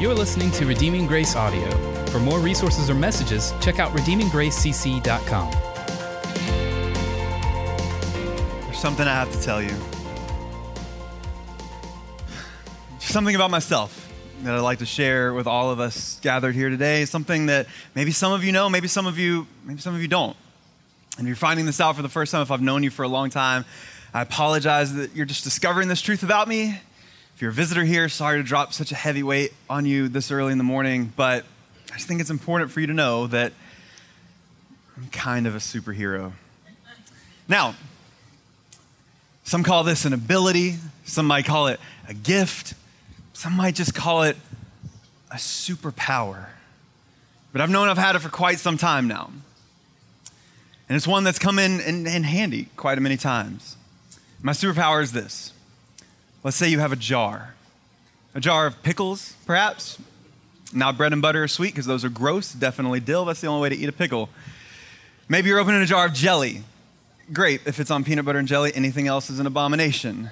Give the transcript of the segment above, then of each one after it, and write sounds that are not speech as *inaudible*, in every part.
You're listening to Redeeming Grace Audio. For more resources or messages, check out redeeminggracecc.com. There's something I have to tell you. Something about myself that I'd like to share with all of us gathered here today. Something that maybe some of you know, maybe some of you, maybe some of you don't. And if you're finding this out for the first time, if I've known you for a long time, I apologize that you're just discovering this truth about me. If you're a visitor here, sorry to drop such a heavy weight on you this early in the morning, but I just think it's important for you to know that I'm kind of a superhero. Now, some call this an ability, some might call it a gift, some might just call it a superpower. But I've known I've had it for quite some time now. And it's one that's come in, in, in handy quite a many times. My superpower is this. Let's say you have a jar. A jar of pickles, perhaps. Not bread and butter or sweet, because those are gross. Definitely dill. That's the only way to eat a pickle. Maybe you're opening a jar of jelly. Great if it's on peanut butter and jelly. Anything else is an abomination.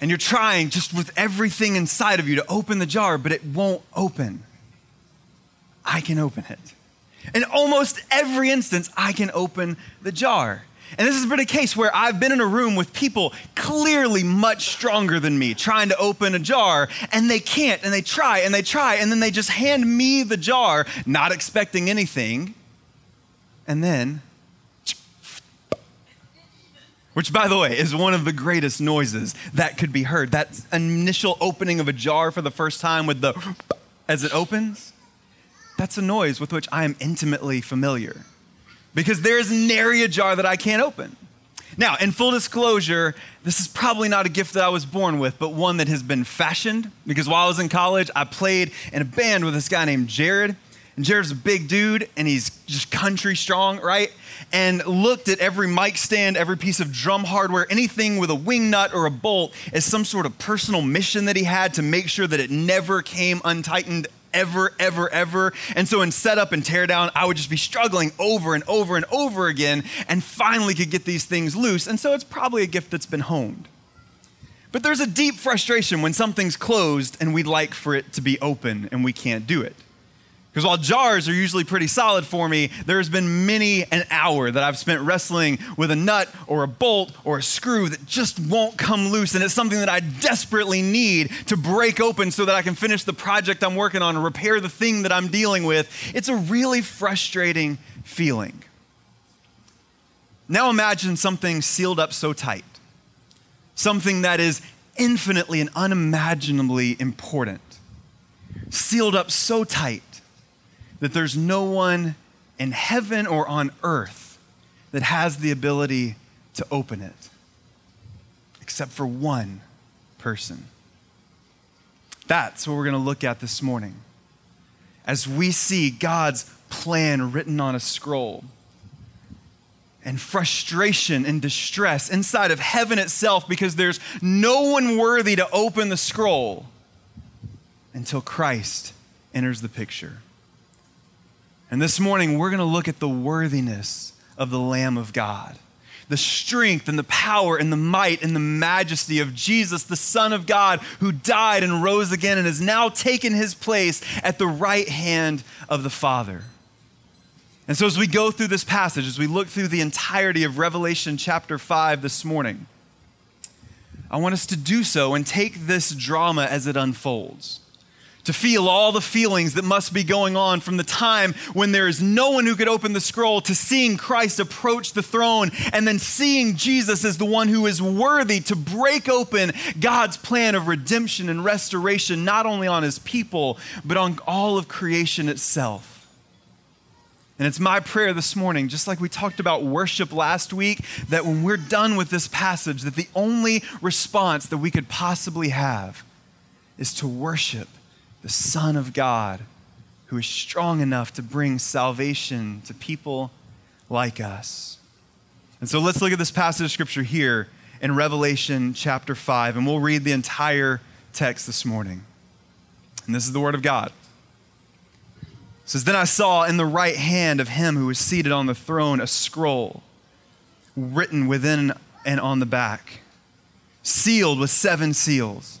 And you're trying just with everything inside of you to open the jar, but it won't open. I can open it. In almost every instance, I can open the jar. And this has been a case where I've been in a room with people clearly much stronger than me trying to open a jar, and they can't, and they try, and they try, and then they just hand me the jar, not expecting anything. And then, which by the way is one of the greatest noises that could be heard. That initial opening of a jar for the first time with the as it opens. That's a noise with which I am intimately familiar because there's nary a jar that I can't open. Now, in full disclosure, this is probably not a gift that I was born with, but one that has been fashioned because while I was in college, I played in a band with this guy named Jared. And Jared's a big dude and he's just country strong, right? And looked at every mic stand, every piece of drum hardware, anything with a wing nut or a bolt as some sort of personal mission that he had to make sure that it never came untightened ever, ever, ever. And so in setup and teardown, I would just be struggling over and over and over again and finally could get these things loose. And so it's probably a gift that's been honed. But there's a deep frustration when something's closed and we'd like for it to be open and we can't do it. Because while jars are usually pretty solid for me, there's been many an hour that I've spent wrestling with a nut or a bolt or a screw that just won't come loose. And it's something that I desperately need to break open so that I can finish the project I'm working on and repair the thing that I'm dealing with. It's a really frustrating feeling. Now imagine something sealed up so tight, something that is infinitely and unimaginably important, sealed up so tight that there's no one in heaven or on earth that has the ability to open it, except for one person. That's what we're going to look at this morning as we see God's plan written on a scroll and frustration and distress inside of heaven itself because there's no one worthy to open the scroll until Christ enters the picture. And this morning, we're going to look at the worthiness of the Lamb of God, the strength and the power and the might and the majesty of Jesus, the Son of God, who died and rose again and has now taken his place at the right hand of the Father. And so, as we go through this passage, as we look through the entirety of Revelation chapter 5 this morning, I want us to do so and take this drama as it unfolds to feel all the feelings that must be going on from the time when there is no one who could open the scroll to seeing Christ approach the throne and then seeing Jesus as the one who is worthy to break open God's plan of redemption and restoration, not only on his people, but on all of creation itself. And it's my prayer this morning, just like we talked about worship last week, that when we're done with this passage, that the only response that we could possibly have is to worship the Son of God, who is strong enough to bring salvation to people like us. And so let's look at this passage of scripture here in Revelation chapter 5, and we'll read the entire text this morning. And this is the word of God. It says, Then I saw in the right hand of him who was seated on the throne a scroll written within and on the back, sealed with seven seals.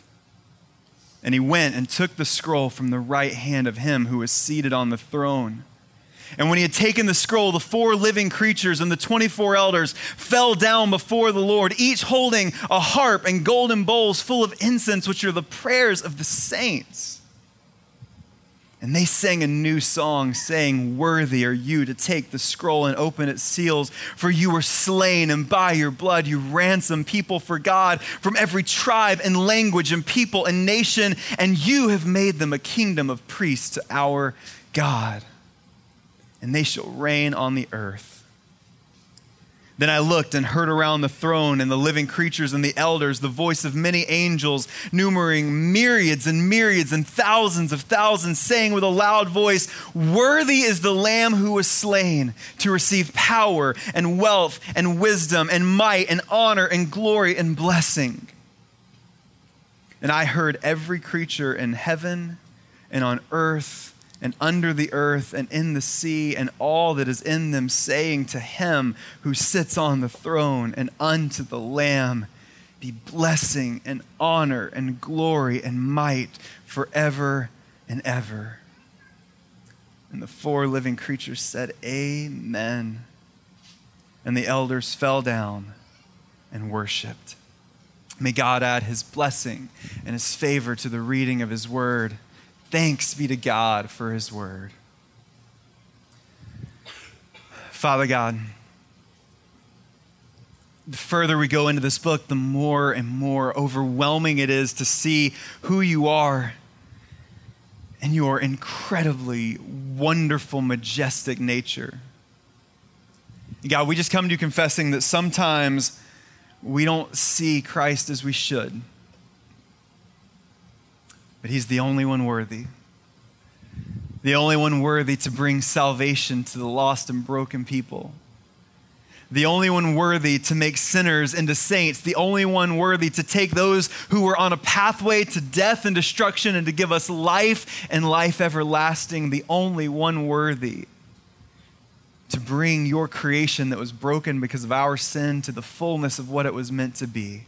And he went and took the scroll from the right hand of him who was seated on the throne. And when he had taken the scroll, the four living creatures and the 24 elders fell down before the Lord, each holding a harp and golden bowls full of incense, which are the prayers of the saints. And they sang a new song, saying, Worthy are you to take the scroll and open its seals, for you were slain, and by your blood you ransomed people for God from every tribe and language and people and nation, and you have made them a kingdom of priests to our God. And they shall reign on the earth. Then I looked and heard around the throne and the living creatures and the elders the voice of many angels, numbering myriads and myriads and thousands of thousands, saying with a loud voice, Worthy is the Lamb who was slain to receive power and wealth and wisdom and might and honor and glory and blessing. And I heard every creature in heaven and on earth and under the earth and in the sea and all that is in them, saying to him who sits on the throne and unto the Lamb, be blessing and honor and glory and might forever and ever. And the four living creatures said, Amen. And the elders fell down and worshiped. May God add his blessing and his favor to the reading of his word. Thanks be to God for his word. Father God, the further we go into this book, the more and more overwhelming it is to see who you are and your incredibly wonderful, majestic nature. God, we just come to you confessing that sometimes we don't see Christ as we should but he's the only one worthy. The only one worthy to bring salvation to the lost and broken people. The only one worthy to make sinners into saints. The only one worthy to take those who were on a pathway to death and destruction and to give us life and life everlasting. The only one worthy to bring your creation that was broken because of our sin to the fullness of what it was meant to be.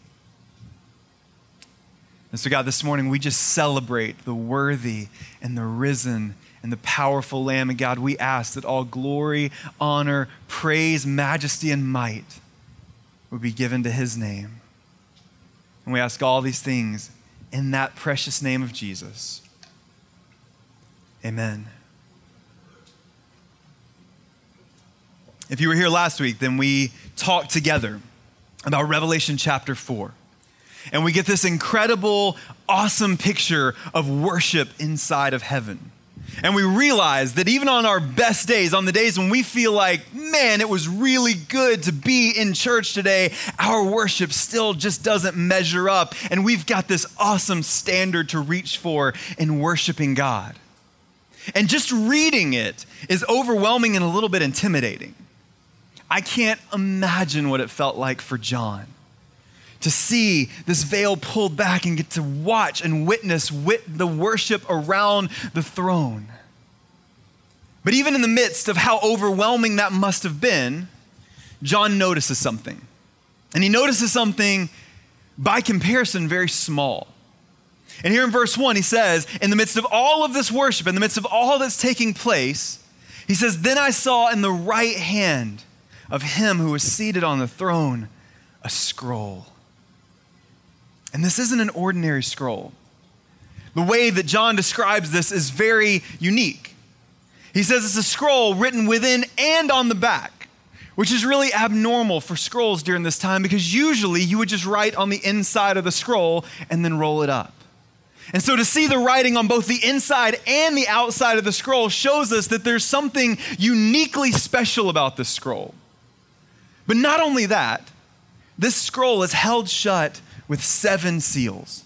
And so, God, this morning we just celebrate the worthy and the risen and the powerful Lamb. And God, we ask that all glory, honor, praise, majesty, and might would be given to his name. And we ask all these things in that precious name of Jesus. Amen. If you were here last week, then we talked together about Revelation chapter 4. And we get this incredible, awesome picture of worship inside of heaven. And we realize that even on our best days, on the days when we feel like, man, it was really good to be in church today, our worship still just doesn't measure up. And we've got this awesome standard to reach for in worshiping God. And just reading it is overwhelming and a little bit intimidating. I can't imagine what it felt like for John to see this veil pulled back and get to watch and witness wit- the worship around the throne. But even in the midst of how overwhelming that must have been, John notices something. And he notices something by comparison very small. And here in verse 1, he says, In the midst of all of this worship, in the midst of all that's taking place, he says, Then I saw in the right hand of him who was seated on the throne a scroll and this isn't an ordinary scroll. The way that John describes this is very unique. He says it's a scroll written within and on the back, which is really abnormal for scrolls during this time because usually you would just write on the inside of the scroll and then roll it up. And so to see the writing on both the inside and the outside of the scroll shows us that there's something uniquely special about this scroll. But not only that, this scroll is held shut with seven seals,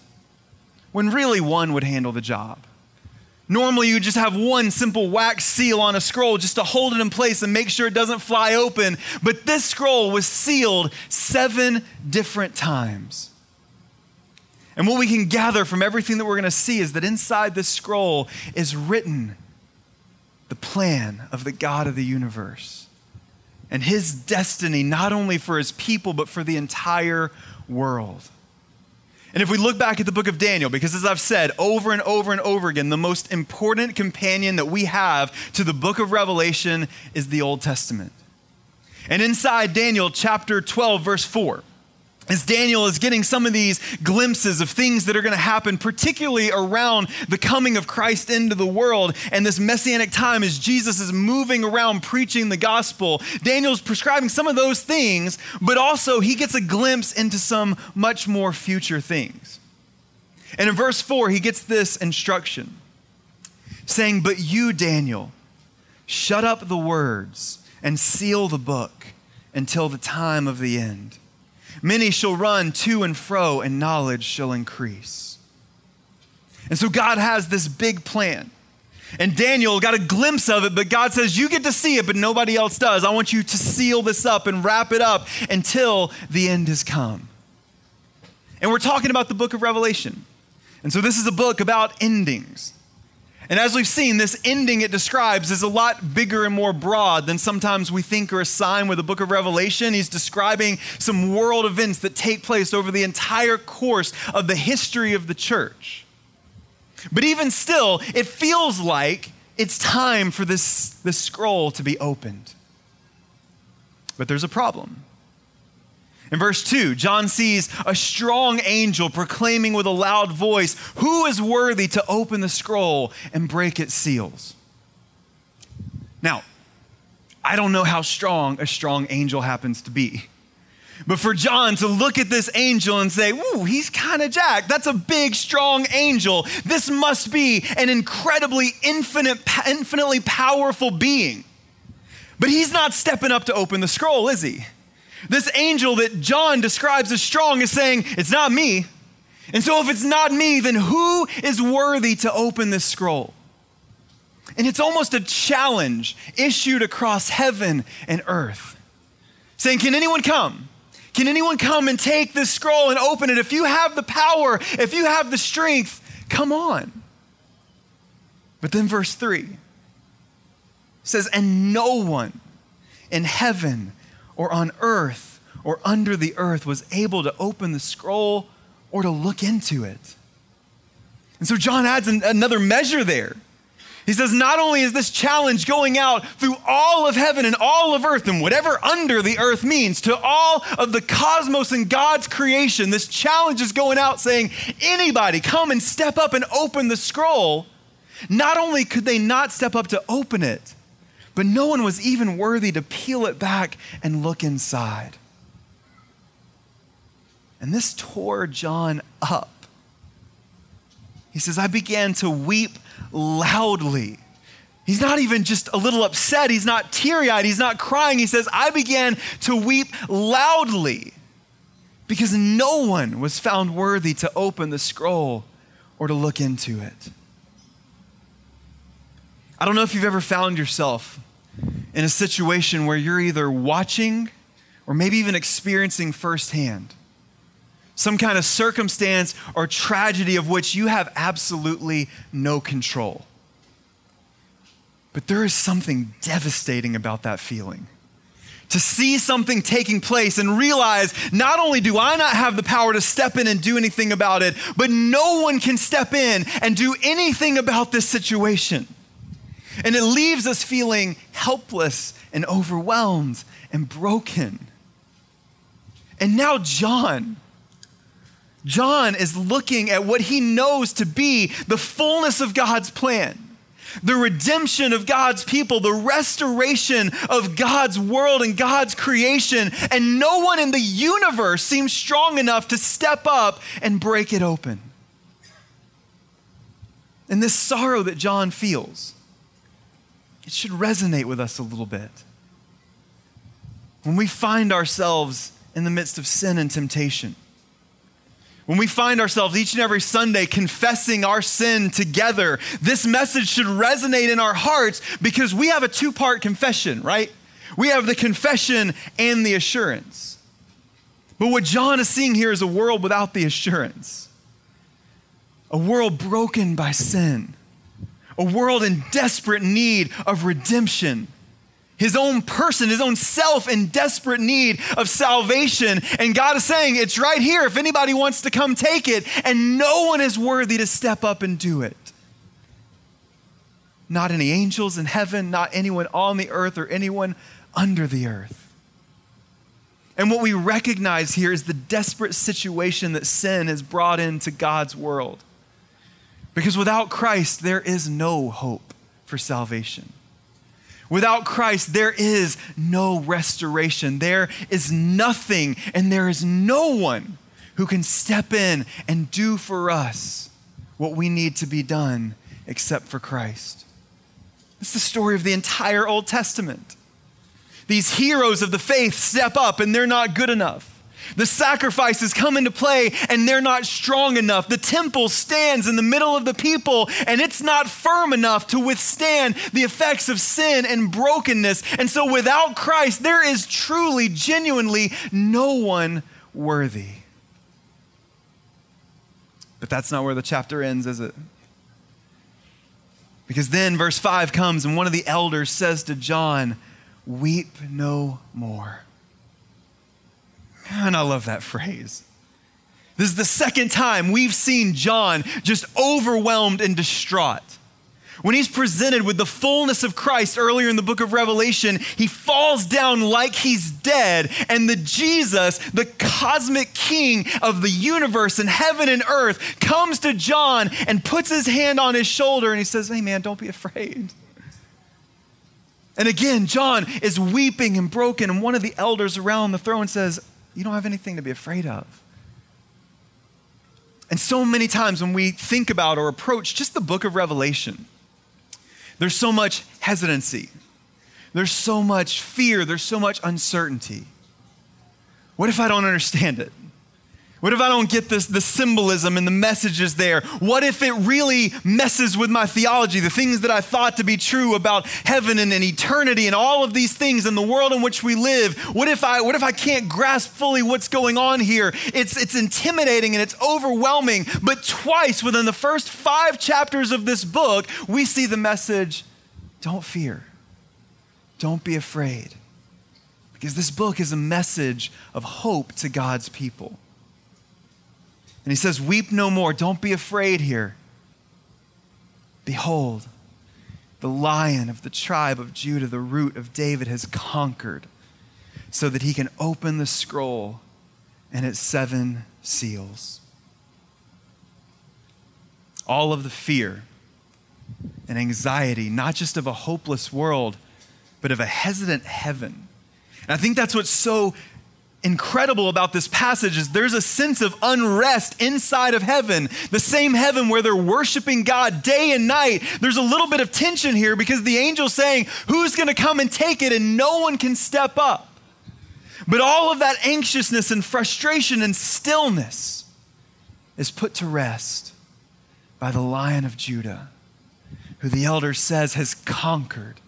when really one would handle the job. Normally, you just have one simple wax seal on a scroll just to hold it in place and make sure it doesn't fly open. But this scroll was sealed seven different times. And what we can gather from everything that we're going to see is that inside this scroll is written the plan of the God of the universe and his destiny, not only for his people, but for the entire world. And if we look back at the book of Daniel, because as I've said over and over and over again, the most important companion that we have to the book of Revelation is the Old Testament. And inside Daniel chapter 12, verse 4, as Daniel is getting some of these glimpses of things that are going to happen, particularly around the coming of Christ into the world and this messianic time as Jesus is moving around preaching the gospel, Daniel's prescribing some of those things, but also he gets a glimpse into some much more future things. And in verse 4, he gets this instruction saying, But you, Daniel, shut up the words and seal the book until the time of the end. Many shall run to and fro, and knowledge shall increase. And so God has this big plan. And Daniel got a glimpse of it, but God says, You get to see it, but nobody else does. I want you to seal this up and wrap it up until the end has come. And we're talking about the book of Revelation. And so this is a book about endings. And as we've seen, this ending it describes is a lot bigger and more broad than sometimes we think or assign with the book of Revelation. He's describing some world events that take place over the entire course of the history of the church. But even still, it feels like it's time for this, this scroll to be opened. But there's a problem. In verse 2, John sees a strong angel proclaiming with a loud voice, Who is worthy to open the scroll and break its seals? Now, I don't know how strong a strong angel happens to be. But for John to look at this angel and say, Ooh, he's kind of jacked. That's a big, strong angel. This must be an incredibly, infinite, infinitely powerful being. But he's not stepping up to open the scroll, is he? This angel that John describes as strong is saying, It's not me. And so, if it's not me, then who is worthy to open this scroll? And it's almost a challenge issued across heaven and earth saying, Can anyone come? Can anyone come and take this scroll and open it? If you have the power, if you have the strength, come on. But then, verse 3 says, And no one in heaven or on earth or under the earth was able to open the scroll or to look into it. And so John adds an, another measure there. He says, not only is this challenge going out through all of heaven and all of earth and whatever under the earth means to all of the cosmos and God's creation, this challenge is going out saying, anybody come and step up and open the scroll. Not only could they not step up to open it, but no one was even worthy to peel it back and look inside. And this tore John up. He says, I began to weep loudly. He's not even just a little upset. He's not teary eyed. He's not crying. He says, I began to weep loudly because no one was found worthy to open the scroll or to look into it. I don't know if you've ever found yourself in a situation where you're either watching or maybe even experiencing firsthand some kind of circumstance or tragedy of which you have absolutely no control. But there is something devastating about that feeling. To see something taking place and realize not only do I not have the power to step in and do anything about it, but no one can step in and do anything about this situation. And it leaves us feeling helpless and overwhelmed and broken. And now, John. John is looking at what he knows to be the fullness of God's plan. the redemption of God's people, the restoration of God's world and God's creation, and no one in the universe seems strong enough to step up and break it open. And this sorrow that John feels, it should resonate with us a little bit. When we find ourselves in the midst of sin and temptation, when we find ourselves each and every Sunday confessing our sin together, this message should resonate in our hearts because we have a two part confession, right? We have the confession and the assurance. But what John is seeing here is a world without the assurance, a world broken by sin, a world in desperate need of redemption his own person, his own self in desperate need of salvation. And God is saying, It's right here if anybody wants to come take it. And no one is worthy to step up and do it. Not any angels in heaven, not anyone on the earth, or anyone under the earth. And what we recognize here is the desperate situation that sin has brought into God's world. Because without Christ, there is no hope for salvation. Without Christ, there is no restoration. There is nothing, and there is no one who can step in and do for us what we need to be done except for Christ. It's the story of the entire Old Testament. These heroes of the faith step up, and they're not good enough. The sacrifices come into play and they're not strong enough. The temple stands in the middle of the people and it's not firm enough to withstand the effects of sin and brokenness. And so without Christ, there is truly, genuinely no one worthy. But that's not where the chapter ends, is it? Because then verse 5 comes and one of the elders says to John, Weep no more. And I love that phrase. This is the second time we've seen John just overwhelmed and distraught. When he's presented with the fullness of Christ earlier in the book of Revelation, he falls down like he's dead, and the Jesus, the cosmic king of the universe and heaven and earth, comes to John and puts his hand on his shoulder and he says, Hey man, don't be afraid. And again, John is weeping and broken, and one of the elders around the throne says, you don't have anything to be afraid of. And so many times when we think about or approach just the book of Revelation, there's so much hesitancy, there's so much fear, there's so much uncertainty. What if I don't understand it? What if I don't get this, the symbolism and the messages there? What if it really messes with my theology, the things that I thought to be true about heaven and, and eternity and all of these things in the world in which we live? What if I, what if I can't grasp fully what's going on here? It's, it's intimidating and it's overwhelming. But twice within the first five chapters of this book, we see the message don't fear, don't be afraid. Because this book is a message of hope to God's people. And he says, Weep no more. Don't be afraid here. Behold, the lion of the tribe of Judah, the root of David, has conquered so that he can open the scroll and its seven seals. All of the fear and anxiety, not just of a hopeless world, but of a hesitant heaven. And I think that's what's so incredible about this passage is there's a sense of unrest inside of heaven, the same heaven where they're worshiping God day and night. There's a little bit of tension here because the angel's saying, Who's going to come and take it? And no one can step up. But all of that anxiousness and frustration and stillness is put to rest by the Lion of Judah, who the elder says has conquered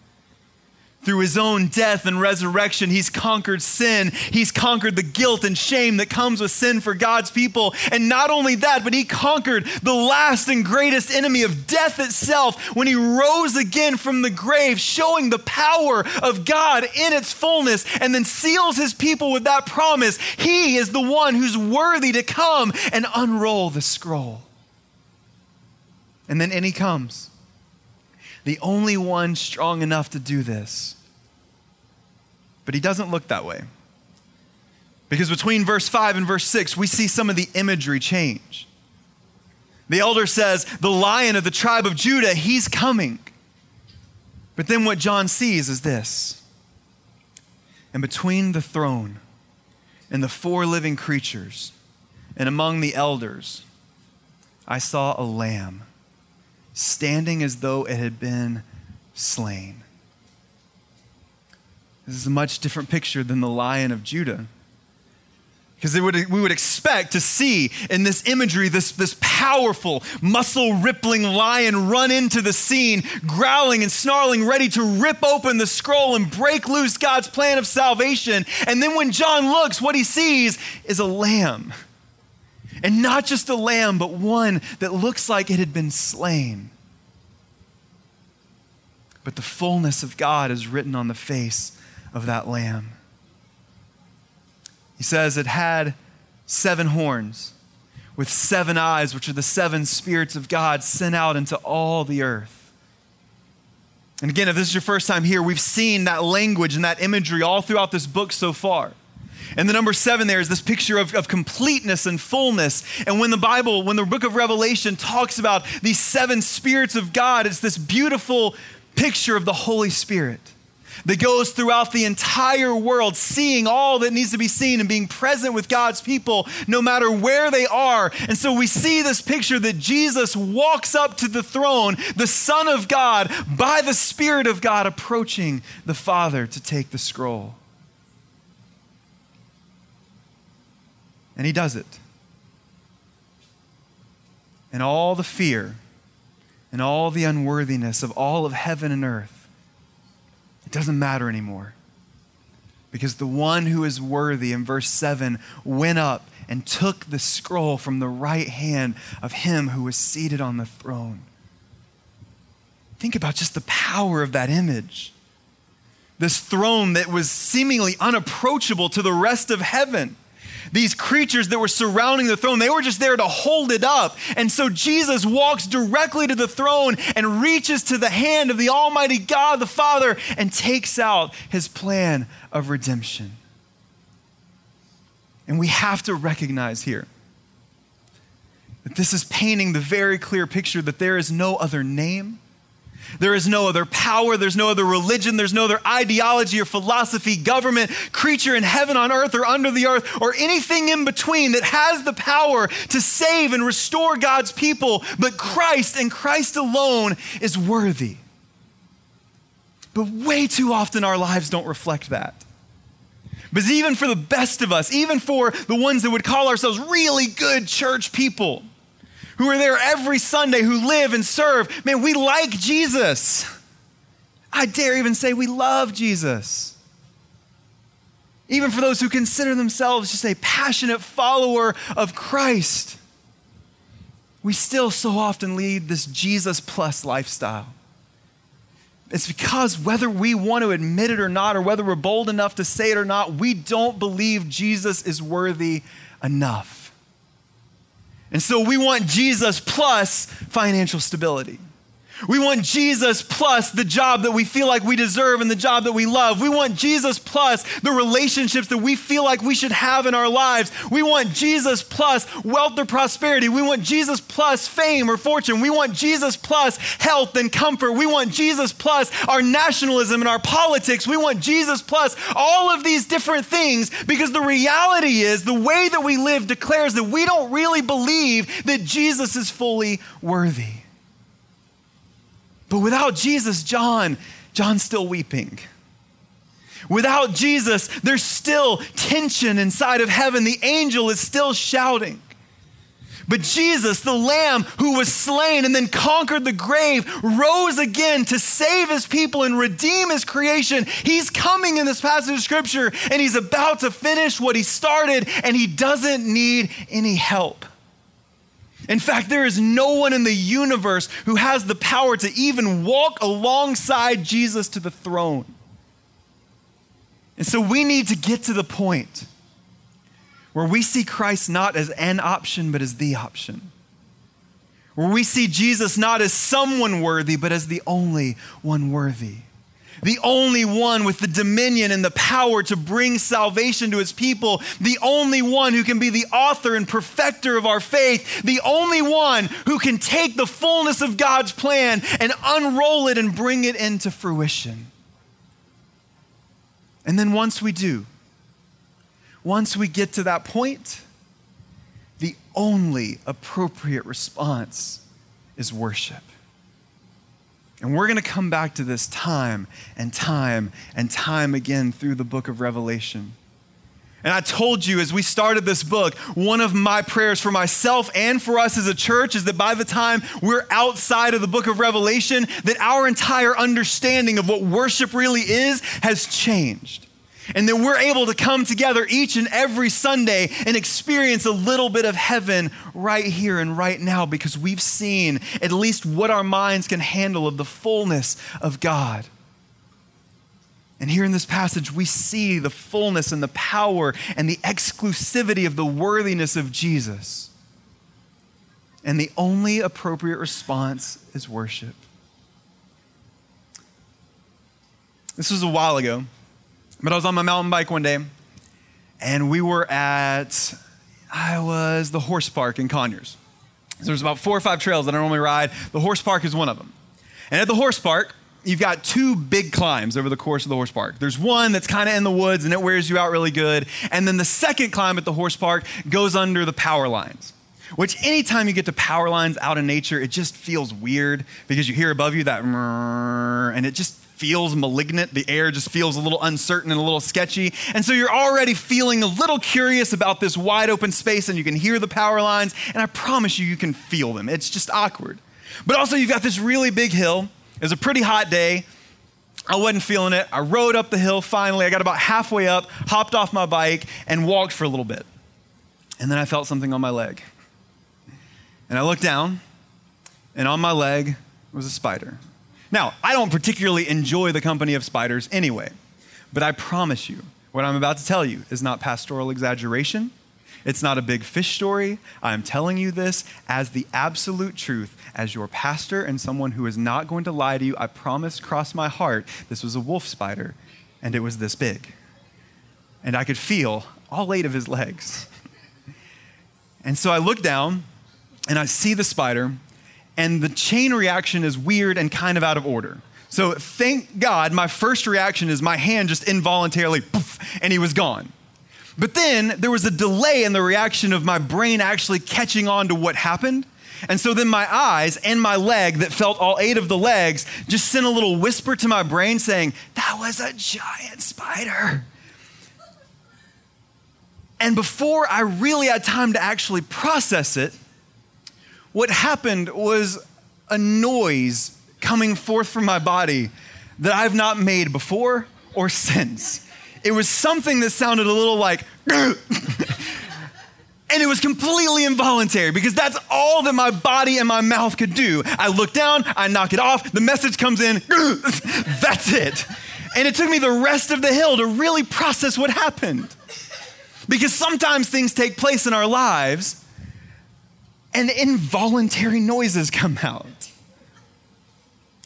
through his own death and resurrection, he's conquered sin. He's conquered the guilt and shame that comes with sin for God's people. And not only that, but he conquered the last and greatest enemy of death itself when he rose again from the grave, showing the power of God in its fullness, and then seals his people with that promise. He is the one who's worthy to come and unroll the scroll. And then in he comes the only one strong enough to do this. But he doesn't look that way. Because between verse 5 and verse 6, we see some of the imagery change. The elder says, The lion of the tribe of Judah, he's coming. But then what John sees is this. And between the throne and the four living creatures, and among the elders, I saw a lamb standing as though it had been slain. This is a much different picture than the lion of Judah. Because we would expect to see in this imagery this, this powerful, muscle rippling lion run into the scene, growling and snarling, ready to rip open the scroll and break loose God's plan of salvation. And then when John looks, what he sees is a lamb. And not just a lamb, but one that looks like it had been slain. But the fullness of God is written on the face of that lamb. He says it had seven horns with seven eyes, which are the seven spirits of God sent out into all the earth. And again, if this is your first time here, we've seen that language and that imagery all throughout this book so far. And the number seven there is this picture of, of completeness and fullness. And when the Bible, when the book of Revelation talks about these seven spirits of God, it's this beautiful picture of the Holy Spirit that goes throughout the entire world, seeing all that needs to be seen and being present with God's people no matter where they are. And so we see this picture that Jesus walks up to the throne, the Son of God, by the Spirit of God, approaching the Father to take the scroll. And he does it. And all the fear and all the unworthiness of all of heaven and earth it doesn't matter anymore. Because the one who is worthy, in verse 7, went up and took the scroll from the right hand of him who was seated on the throne. Think about just the power of that image. This throne that was seemingly unapproachable to the rest of heaven these creatures that were surrounding the throne, they were just there to hold it up. And so Jesus walks directly to the throne and reaches to the hand of the Almighty God, the Father, and takes out his plan of redemption. And we have to recognize here that this is painting the very clear picture that there is no other name there is no other power, there's no other religion, there's no other ideology or philosophy, government, creature in heaven, on earth, or under the earth, or anything in between that has the power to save and restore God's people. But Christ and Christ alone is worthy. But way too often our lives don't reflect that. But even for the best of us, even for the ones that would call ourselves really good church people, who are there every Sunday, who live and serve. Man, we like Jesus. I dare even say we love Jesus. Even for those who consider themselves just a passionate follower of Christ, we still so often lead this Jesus plus lifestyle. It's because whether we want to admit it or not, or whether we're bold enough to say it or not, we don't believe Jesus is worthy enough. And so we want Jesus plus financial stability. We want Jesus plus the job that we feel like we deserve and the job that we love. We want Jesus plus the relationships that we feel like we should have in our lives. We want Jesus plus wealth or prosperity. We want Jesus plus fame or fortune. We want Jesus plus health and comfort. We want Jesus plus our nationalism and our politics. We want Jesus plus all of these different things because the reality is the way that we live declares that we don't really believe that Jesus is fully worthy. But without Jesus, John, John's still weeping. Without Jesus, there's still tension inside of heaven. The angel is still shouting. But Jesus, the Lamb who was slain and then conquered the grave, rose again to save his people and redeem his creation. He's coming in this passage of scripture and he's about to finish what he started and he doesn't need any help. In fact, there is no one in the universe who has the power to even walk alongside Jesus to the throne. And so we need to get to the point where we see Christ not as an option, but as the option. Where we see Jesus not as someone worthy, but as the only one worthy. The only one with the dominion and the power to bring salvation to his people, the only one who can be the author and perfecter of our faith, the only one who can take the fullness of God's plan and unroll it and bring it into fruition. And then once we do, once we get to that point, the only appropriate response is worship. And we're going to come back to this time and time and time again through the book of Revelation. And I told you as we started this book, one of my prayers for myself and for us as a church is that by the time we're outside of the book of Revelation, that our entire understanding of what worship really is has changed. And that we're able to come together each and every Sunday and experience a little bit of heaven right here and right now because we've seen at least what our minds can handle of the fullness of God. And here in this passage, we see the fullness and the power and the exclusivity of the worthiness of Jesus. And the only appropriate response is worship. This was a while ago. But I was on my mountain bike one day, and we were at, I was the horse park in Conyers. So there's about four or five trails that I normally ride. The horse park is one of them. And at the horse park, you've got two big climbs over the course of the horse park. There's one that's kind of in the woods and it wears you out really good. And then the second climb at the horse park goes under the power lines. Which, anytime you get to power lines out in nature, it just feels weird because you hear above you that, and it just feels malignant. The air just feels a little uncertain and a little sketchy. And so you're already feeling a little curious about this wide open space, and you can hear the power lines, and I promise you, you can feel them. It's just awkward. But also, you've got this really big hill. It was a pretty hot day. I wasn't feeling it. I rode up the hill finally. I got about halfway up, hopped off my bike, and walked for a little bit. And then I felt something on my leg. And I looked down, and on my leg was a spider. Now, I don't particularly enjoy the company of spiders anyway, but I promise you, what I'm about to tell you is not pastoral exaggeration. It's not a big fish story. I'm telling you this as the absolute truth, as your pastor and someone who is not going to lie to you. I promise, cross my heart, this was a wolf spider, and it was this big. And I could feel all eight of his legs. And so I looked down and I see the spider, and the chain reaction is weird and kind of out of order. So thank God, my first reaction is my hand just involuntarily, poof, and he was gone. But then there was a delay in the reaction of my brain actually catching on to what happened. And so then my eyes and my leg that felt all eight of the legs just sent a little whisper to my brain saying, That was a giant spider. And before I really had time to actually process it, what happened was a noise coming forth from my body that I've not made before or since. It was something that sounded a little like, *laughs* and it was completely involuntary because that's all that my body and my mouth could do. I look down, I knock it off, the message comes in, *laughs* that's it. And it took me the rest of the hill to really process what happened. Because sometimes things take place in our lives and involuntary noises come out.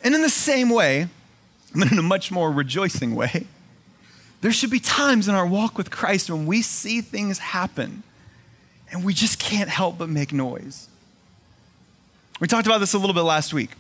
And in the same way, but in a much more rejoicing way, there should be times in our walk with Christ when we see things happen and we just can't help but make noise. We talked about this a little bit last week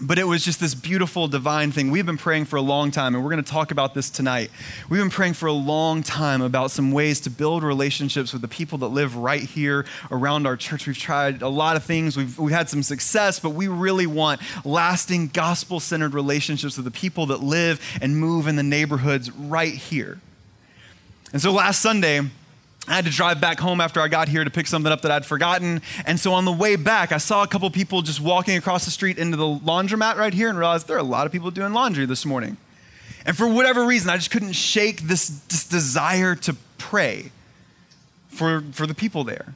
but it was just this beautiful divine thing. We've been praying for a long time, and we're going to talk about this tonight. We've been praying for a long time about some ways to build relationships with the people that live right here around our church. We've tried a lot of things, we've, we've had some success, but we really want lasting gospel centered relationships with the people that live and move in the neighborhoods right here. And so last Sunday, I had to drive back home after I got here to pick something up that I'd forgotten. And so on the way back, I saw a couple people just walking across the street into the laundromat right here and realized there are a lot of people doing laundry this morning. And for whatever reason, I just couldn't shake this, this desire to pray for, for the people there.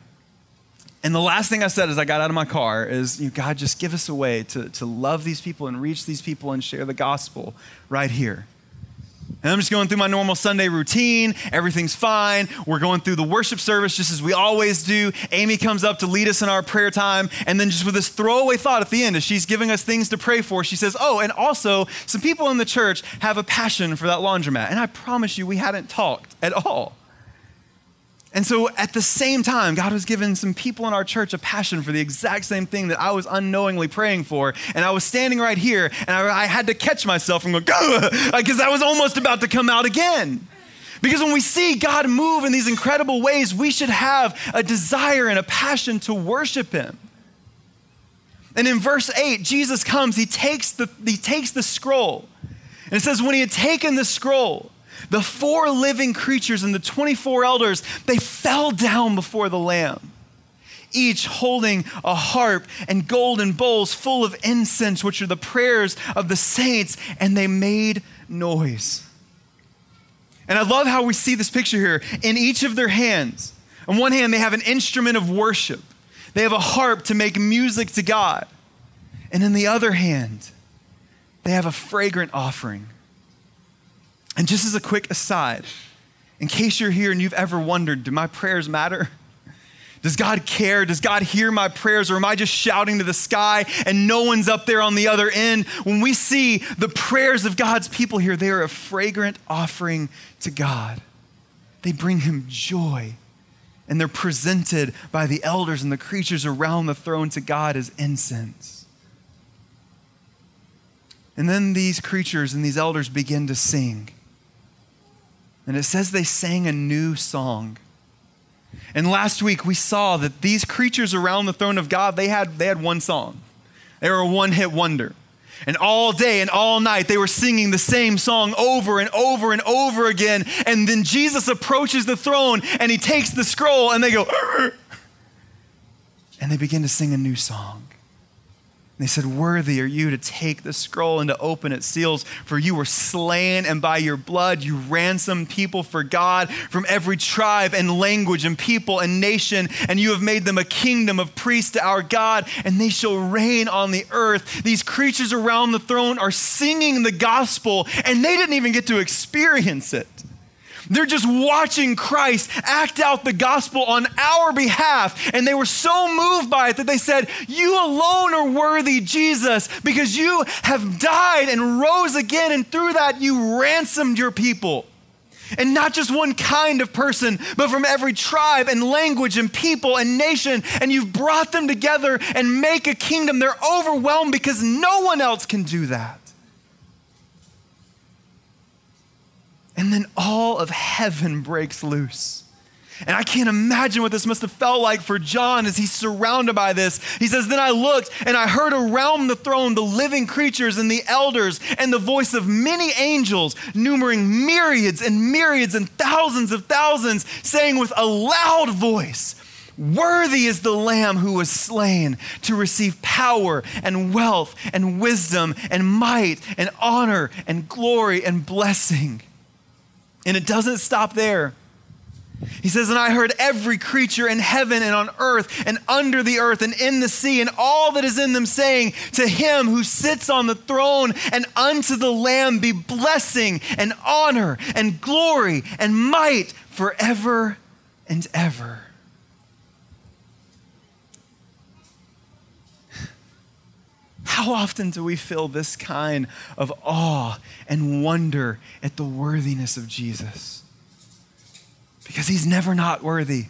And the last thing I said as I got out of my car is, you know, God, just give us a way to, to love these people and reach these people and share the gospel right here. And I'm just going through my normal Sunday routine. Everything's fine. We're going through the worship service just as we always do. Amy comes up to lead us in our prayer time. And then, just with this throwaway thought at the end, as she's giving us things to pray for, she says, Oh, and also, some people in the church have a passion for that laundromat. And I promise you, we hadn't talked at all. And so at the same time, God was giving some people in our church a passion for the exact same thing that I was unknowingly praying for. And I was standing right here and I, I had to catch myself going, go, because I was almost about to come out again. Because when we see God move in these incredible ways, we should have a desire and a passion to worship Him. And in verse 8, Jesus comes, he takes the, he takes the scroll. And it says, when he had taken the scroll, the four living creatures and the 24 elders, they fell down before the Lamb, each holding a harp and golden bowls full of incense, which are the prayers of the saints, and they made noise. And I love how we see this picture here. In each of their hands, on one hand, they have an instrument of worship, they have a harp to make music to God. And in the other hand, they have a fragrant offering and just as a quick aside, in case you're here and you've ever wondered, do my prayers matter? Does God care? Does God hear my prayers? Or am I just shouting to the sky and no one's up there on the other end? When we see the prayers of God's people here, they are a fragrant offering to God. They bring Him joy. And they're presented by the elders and the creatures around the throne to God as incense. And then these creatures and these elders begin to sing. And it says they sang a new song. And last week we saw that these creatures around the throne of God, they had, they had one song. They were a one hit wonder. And all day and all night they were singing the same song over and over and over again. And then Jesus approaches the throne and he takes the scroll and they go, and they begin to sing a new song. They said, Worthy are you to take the scroll and to open its seals, for you were slain, and by your blood you ransomed people for God from every tribe and language and people and nation, and you have made them a kingdom of priests to our God, and they shall reign on the earth. These creatures around the throne are singing the gospel, and they didn't even get to experience it. They're just watching Christ act out the gospel on our behalf. And they were so moved by it that they said, You alone are worthy, Jesus, because you have died and rose again. And through that, you ransomed your people. And not just one kind of person, but from every tribe and language and people and nation. And you've brought them together and make a kingdom. They're overwhelmed because no one else can do that. And then all of heaven breaks loose. And I can't imagine what this must have felt like for John as he's surrounded by this. He says, Then I looked and I heard around the throne the living creatures and the elders and the voice of many angels, numbering myriads and myriads and thousands of thousands, saying with a loud voice, Worthy is the Lamb who was slain to receive power and wealth and wisdom and might and honor and glory and blessing. And it doesn't stop there. He says, And I heard every creature in heaven and on earth and under the earth and in the sea and all that is in them saying, To him who sits on the throne and unto the Lamb be blessing and honor and glory and might forever and ever. How often do we feel this kind of awe and wonder at the worthiness of Jesus? Because he's never not worthy.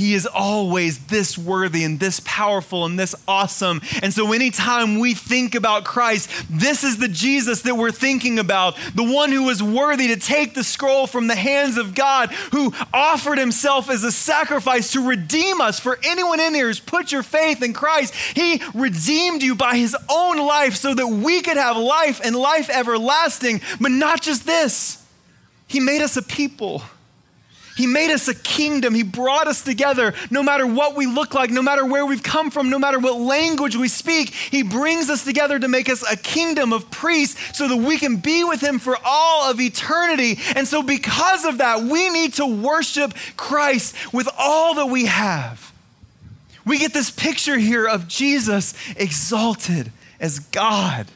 He is always this worthy and this powerful and this awesome. And so, anytime we think about Christ, this is the Jesus that we're thinking about the one who was worthy to take the scroll from the hands of God, who offered himself as a sacrifice to redeem us. For anyone in here who's put your faith in Christ, he redeemed you by his own life so that we could have life and life everlasting. But not just this, he made us a people he made us a kingdom. He brought us together no matter what we look like, no matter where we've come from, no matter what language we speak. He brings us together to make us a kingdom of priests so that we can be with Him for all of eternity. And so, because of that, we need to worship Christ with all that we have. We get this picture here of Jesus exalted as God.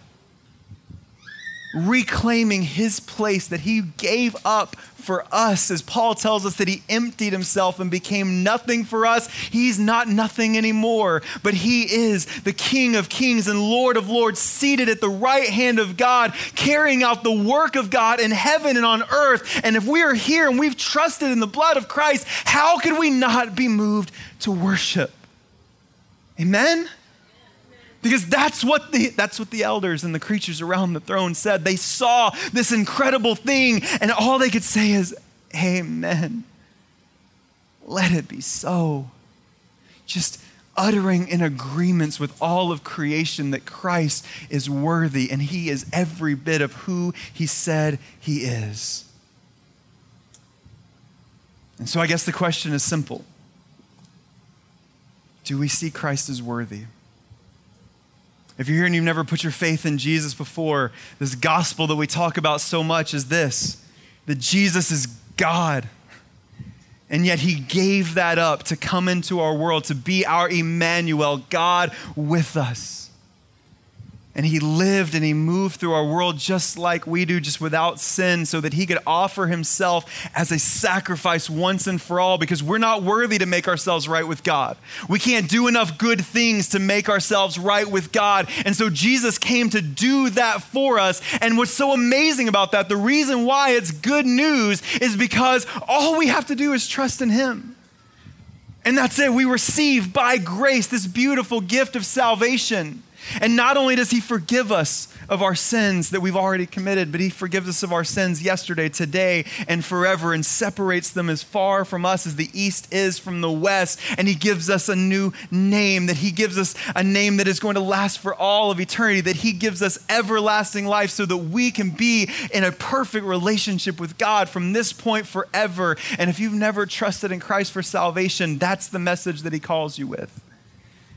reclaiming his place that he gave up for us. As Paul tells us that he emptied himself and became nothing for us, he's not nothing anymore, but he is the King of kings and Lord of lords, seated at the right hand of God, carrying out the work of God in heaven and on earth. And if we are here and we've trusted in the blood of Christ, how could we not be moved to worship? Amen? Because that's what, the, that's what the elders and the creatures around the throne said. They saw this incredible thing, and all they could say is, Amen. Let it be so. Just uttering in agreements with all of creation that Christ is worthy and he is every bit of who he said he is. And so I guess the question is simple Do we see Christ as worthy? If you're here and you've never put your faith in Jesus before, this gospel that we talk about so much is this that Jesus is God. And yet he gave that up to come into our world, to be our Emmanuel, God with us. And he lived and he moved through our world just like we do, just without sin, so that he could offer himself as a sacrifice once and for all, because we're not worthy to make ourselves right with God. We can't do enough good things to make ourselves right with God. And so Jesus came to do that for us. And what's so amazing about that, the reason why it's good news is because all we have to do is trust in him. And that's it. We receive by grace this beautiful gift of salvation. And not only does he forgive us of our sins that we've already committed, but he forgives us of our sins yesterday, today, and forever, and separates them as far from us as the east is from the west. And he gives us a new name, that he gives us a name that is going to last for all of eternity, that he gives us everlasting life so that we can be in a perfect relationship with God from this point forever. And if you've never trusted in Christ for salvation, that's the message that he calls you with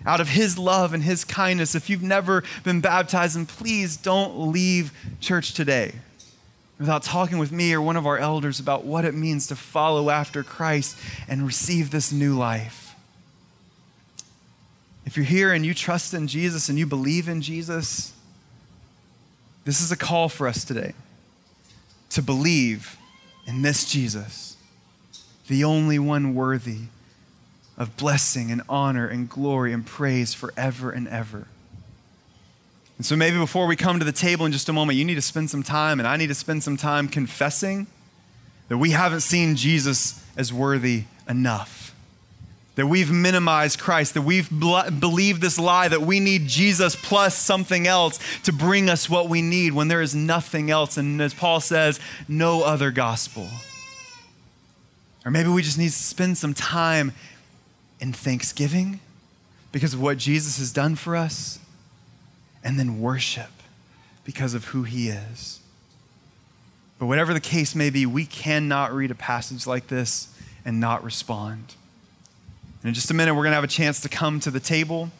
out of His love and His kindness. If you've never been baptized, and please don't leave church today without talking with me or one of our elders about what it means to follow after Christ and receive this new life. If you're here and you trust in Jesus and you believe in Jesus, this is a call for us today to believe in this Jesus, the only one worthy of blessing and honor and glory and praise forever and ever. And so maybe before we come to the table in just a moment, you need to spend some time, and I need to spend some time confessing that we haven't seen Jesus as worthy enough. That we've minimized Christ, that we've believed this lie that we need Jesus plus something else to bring us what we need when there is nothing else. And as Paul says, no other gospel. Or maybe we just need to spend some time in thanksgiving because of what Jesus has done for us, and then worship because of who he is. But whatever the case may be, we cannot read a passage like this and not respond. And in just a minute, we're going to have a chance to come to the table.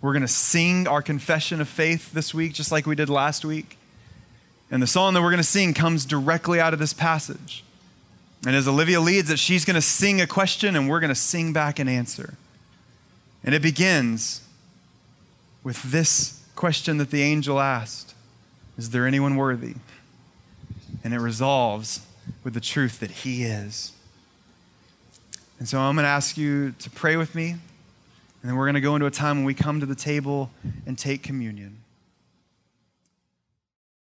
We're going to sing our confession of faith this week, just like we did last week. And the song that we're going to sing comes directly out of this passage. And as Olivia leads it, she's going to sing a question and we're going to sing back an answer. And it begins with this question that the angel asked Is there anyone worthy? And it resolves with the truth that he is. And so I'm going to ask you to pray with me, and then we're going to go into a time when we come to the table and take communion.